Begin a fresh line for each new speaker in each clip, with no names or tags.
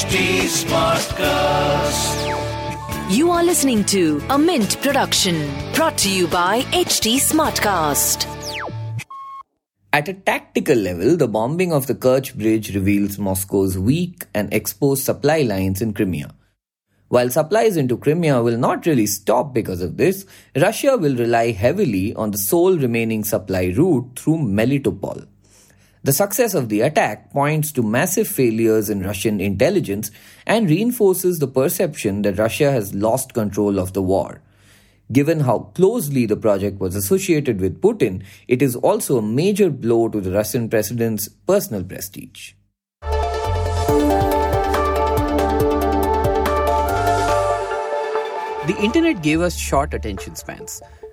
HT Smartcast.
You are listening to a Mint production brought to you by HT Smartcast.
At a tactical level, the bombing of the Kerch Bridge reveals Moscow's weak and exposed supply lines in Crimea. While supplies into Crimea will not really stop because of this, Russia will rely heavily on the sole remaining supply route through Melitopol. The success of the attack points to massive failures in Russian intelligence and reinforces the perception that Russia has lost control of the war. Given how closely the project was associated with Putin, it is also a major blow to the Russian president's personal prestige. The internet gave us short attention spans.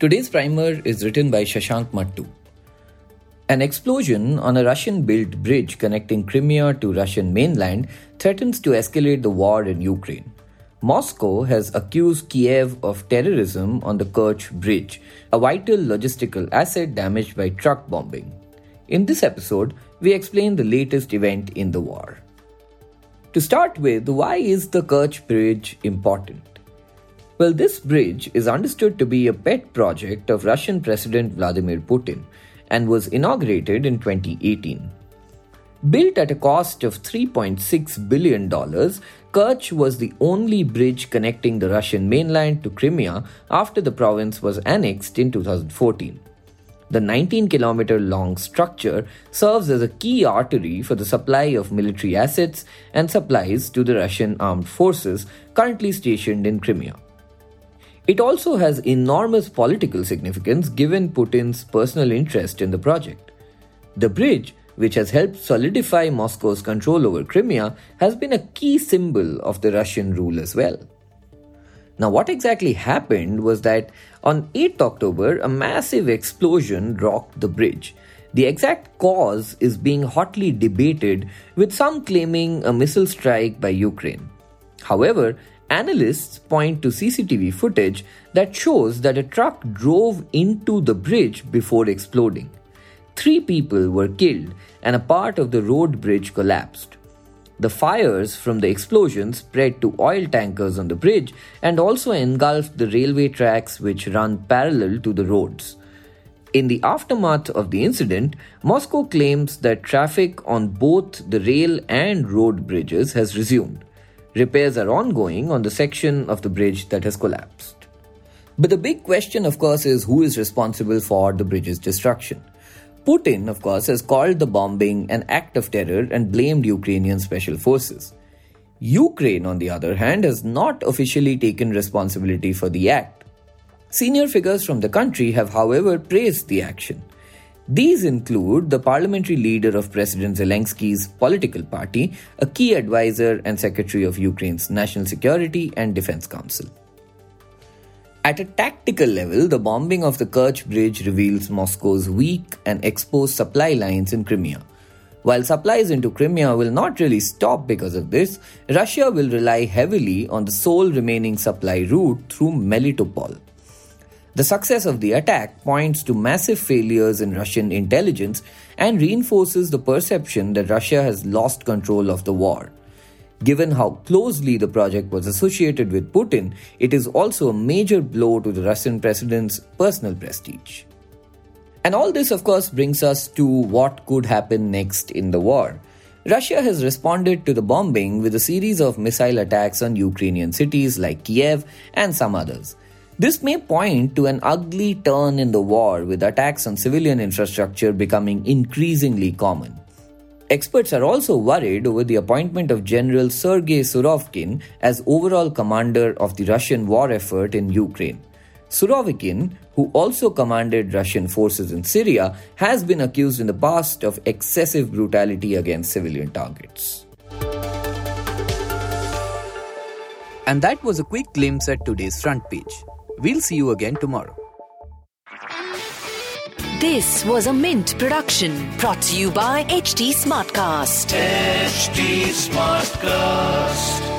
Today's primer is written by Shashank Mattoo. An explosion on a Russian built bridge connecting Crimea to Russian mainland threatens to escalate the war in Ukraine. Moscow has accused Kiev of terrorism on the Kerch Bridge, a vital logistical asset damaged by truck bombing. In this episode, we explain the latest event in the war. To start with, why is the Kerch Bridge important? Well, this bridge is understood to be a pet project of Russian President Vladimir Putin and was inaugurated in 2018. Built at a cost of $3.6 billion, Kerch was the only bridge connecting the Russian mainland to Crimea after the province was annexed in 2014. The 19 kilometer long structure serves as a key artery for the supply of military assets and supplies to the Russian armed forces currently stationed in Crimea. It also has enormous political significance given Putin's personal interest in the project. The bridge, which has helped solidify Moscow's control over Crimea, has been a key symbol of the Russian rule as well. Now, what exactly happened was that on 8 October, a massive explosion rocked the bridge. The exact cause is being hotly debated, with some claiming a missile strike by Ukraine. However, Analysts point to CCTV footage that shows that a truck drove into the bridge before exploding. Three people were killed and a part of the road bridge collapsed. The fires from the explosion spread to oil tankers on the bridge and also engulfed the railway tracks which run parallel to the roads. In the aftermath of the incident, Moscow claims that traffic on both the rail and road bridges has resumed. Repairs are ongoing on the section of the bridge that has collapsed. But the big question, of course, is who is responsible for the bridge's destruction. Putin, of course, has called the bombing an act of terror and blamed Ukrainian special forces. Ukraine, on the other hand, has not officially taken responsibility for the act. Senior figures from the country have, however, praised the action. These include the parliamentary leader of President Zelensky's political party, a key advisor and secretary of Ukraine's National Security and Defense Council. At a tactical level, the bombing of the Kerch Bridge reveals Moscow's weak and exposed supply lines in Crimea. While supplies into Crimea will not really stop because of this, Russia will rely heavily on the sole remaining supply route through Melitopol. The success of the attack points to massive failures in Russian intelligence and reinforces the perception that Russia has lost control of the war. Given how closely the project was associated with Putin, it is also a major blow to the Russian president's personal prestige. And all this, of course, brings us to what could happen next in the war. Russia has responded to the bombing with a series of missile attacks on Ukrainian cities like Kiev and some others. This may point to an ugly turn in the war, with attacks on civilian infrastructure becoming increasingly common. Experts are also worried over the appointment of General Sergei Surovikin as overall commander of the Russian war effort in Ukraine. Surovikin, who also commanded Russian forces in Syria, has been accused in the past of excessive brutality against civilian targets.
And that was a quick glimpse at today's front page. We'll see you again tomorrow.
This was a Mint production brought to you by HT Smartcast.
HT Smartcast.